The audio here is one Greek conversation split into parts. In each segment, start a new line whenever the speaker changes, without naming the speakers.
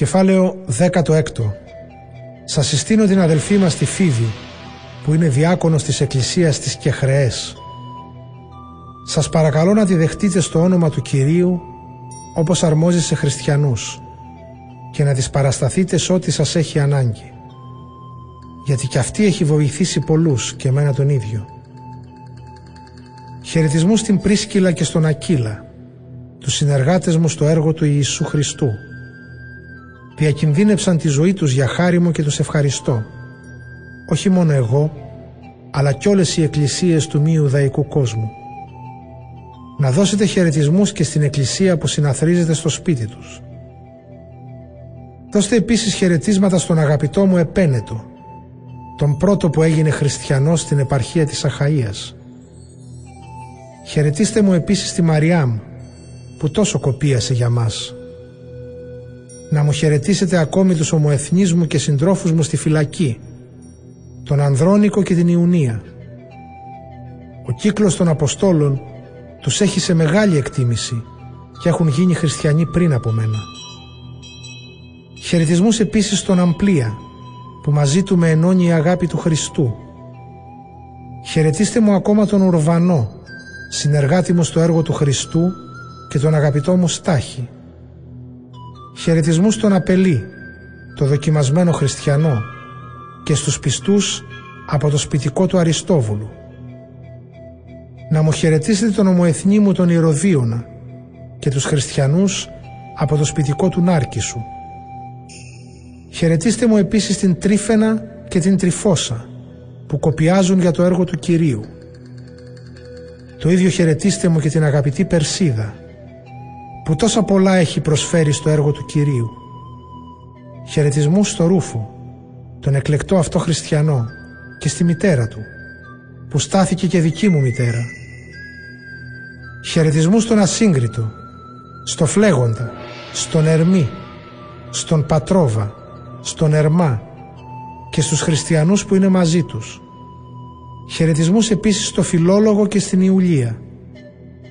Κεφάλαιο 16 Σας συστήνω την αδελφή μας τη Φίβη που είναι διάκονος της Εκκλησίας της Κεχρεές. Σας παρακαλώ να τη δεχτείτε στο όνομα του Κυρίου όπως αρμόζει σε χριστιανούς και να της παρασταθείτε σε ό,τι σας έχει ανάγκη. Γιατί κι αυτή έχει βοηθήσει πολλούς και εμένα τον ίδιο. Χαιρετισμού στην Πρίσκυλα και στον Ακύλα, τους συνεργάτες μου στο έργο του Ιησού Χριστού. Διακινδύνεψαν τη ζωή τους για χάρη μου και τους ευχαριστώ. Όχι μόνο εγώ, αλλά κι όλες οι εκκλησίες του μη Ιουδαϊκού κόσμου. Να δώσετε χαιρετισμούς και στην εκκλησία που συναθρίζεται στο σπίτι τους. Δώστε επίσης χαιρετίσματα στον αγαπητό μου Επένετο, τον πρώτο που έγινε χριστιανός στην επαρχία της Αχαΐας. Χαιρετίστε μου επίσης τη Μαριάμ, που τόσο κοπίασε για μας. Να μου χαιρετήσετε ακόμη τους ομοεθνείς μου και συντρόφους μου στη φυλακή, τον Ανδρώνικο και την Ιουνία. Ο κύκλος των Αποστόλων τους έχει σε μεγάλη εκτίμηση και έχουν γίνει χριστιανοί πριν από μένα. Χαιρετισμούς επίσης στον Αμπλία, που μαζί του με ενώνει η αγάπη του Χριστού. Χαιρετίστε μου ακόμα τον Ουρβανό, συνεργάτη μου στο έργο του Χριστού και τον αγαπητό μου Στάχη. Χαιρετισμούς στον Απελή, το δοκιμασμένο χριστιανό και στους πιστούς από το σπιτικό του Αριστόβουλου. Να μου χαιρετήσετε τον ομοεθνή μου τον Ηρωδίωνα και τους χριστιανούς από το σπιτικό του Νάρκησου. Χαιρετίστε μου επίσης την Τρίφαινα και την Τριφώσα που κοπιάζουν για το έργο του Κυρίου. Το ίδιο χαιρετίστε μου και την αγαπητή Περσίδα που τόσα πολλά έχει προσφέρει στο έργο του Κυρίου. Χαιρετισμού στο Ρούφο, τον εκλεκτό αυτό χριστιανό και στη μητέρα του που στάθηκε και δική μου μητέρα. Χαιρετισμού στον Ασύγκριτο, στο Φλέγοντα, στον Ερμή, στον Πατρόβα, στον Ερμά και στους χριστιανούς που είναι μαζί τους. Χαιρετισμούς επίσης στο Φιλόλογο και στην Ιουλία,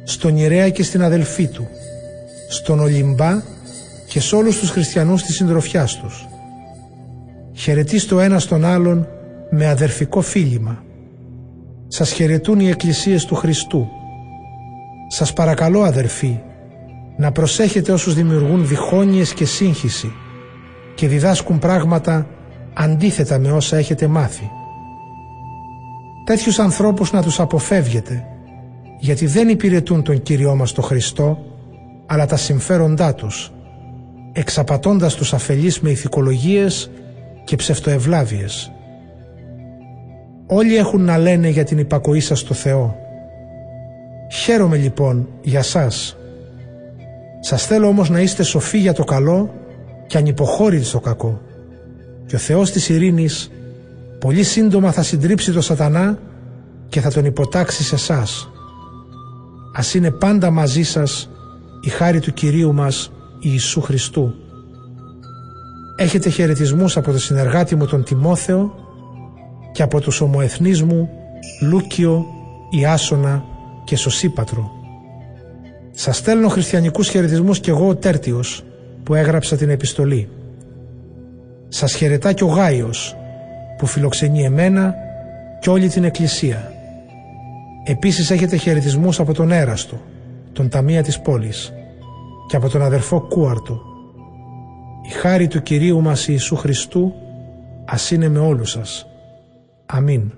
στον Ιρέα και στην αδελφή του, στον Ολυμπά και σε όλους τους χριστιανούς της συντροφιάς τους. Χαιρετίς το ένα στον άλλον με αδερφικό φίλημα. Σας χαιρετούν οι εκκλησίες του Χριστού. Σας παρακαλώ αδερφοί να προσέχετε όσους δημιουργούν διχόνοιες και σύγχυση και διδάσκουν πράγματα αντίθετα με όσα έχετε μάθει. Τέτοιους ανθρώπους να τους αποφεύγετε γιατί δεν υπηρετούν τον Κύριό μας τον Χριστό αλλά τα συμφέροντά τους εξαπατώντας τους αφελείς με ηθικολογίες και ψευτοευλάβειες. Όλοι έχουν να λένε για την υπακοή σας στο Θεό. Χαίρομαι λοιπόν για σας. Σας θέλω όμως να είστε σοφοί για το καλό και ανυποχώρητοι στο κακό. Και ο Θεός της ειρήνης πολύ σύντομα θα συντρίψει το σατανά και θα τον υποτάξει σε σας. Ας είναι πάντα μαζί σας η χάρη του Κυρίου μας Ιησού Χριστού. Έχετε χαιρετισμούς από το συνεργάτη μου τον Τιμόθεο και από τους ομοεθνείς μου Λούκιο, Ιάσονα και Σωσίπατρο. Σας στέλνω χριστιανικούς χαιρετισμούς και εγώ ο Τέρτιος που έγραψα την επιστολή. Σας χαιρετά και ο Γάιος που φιλοξενεί εμένα και όλη την Εκκλησία. Επίσης έχετε χαιρετισμούς από τον Έραστο, τον Ταμεία της πόλης και από τον αδερφό Κούαρτο. Η χάρη του Κυρίου μας Ιησού Χριστού ας είναι με όλους σας. Αμήν.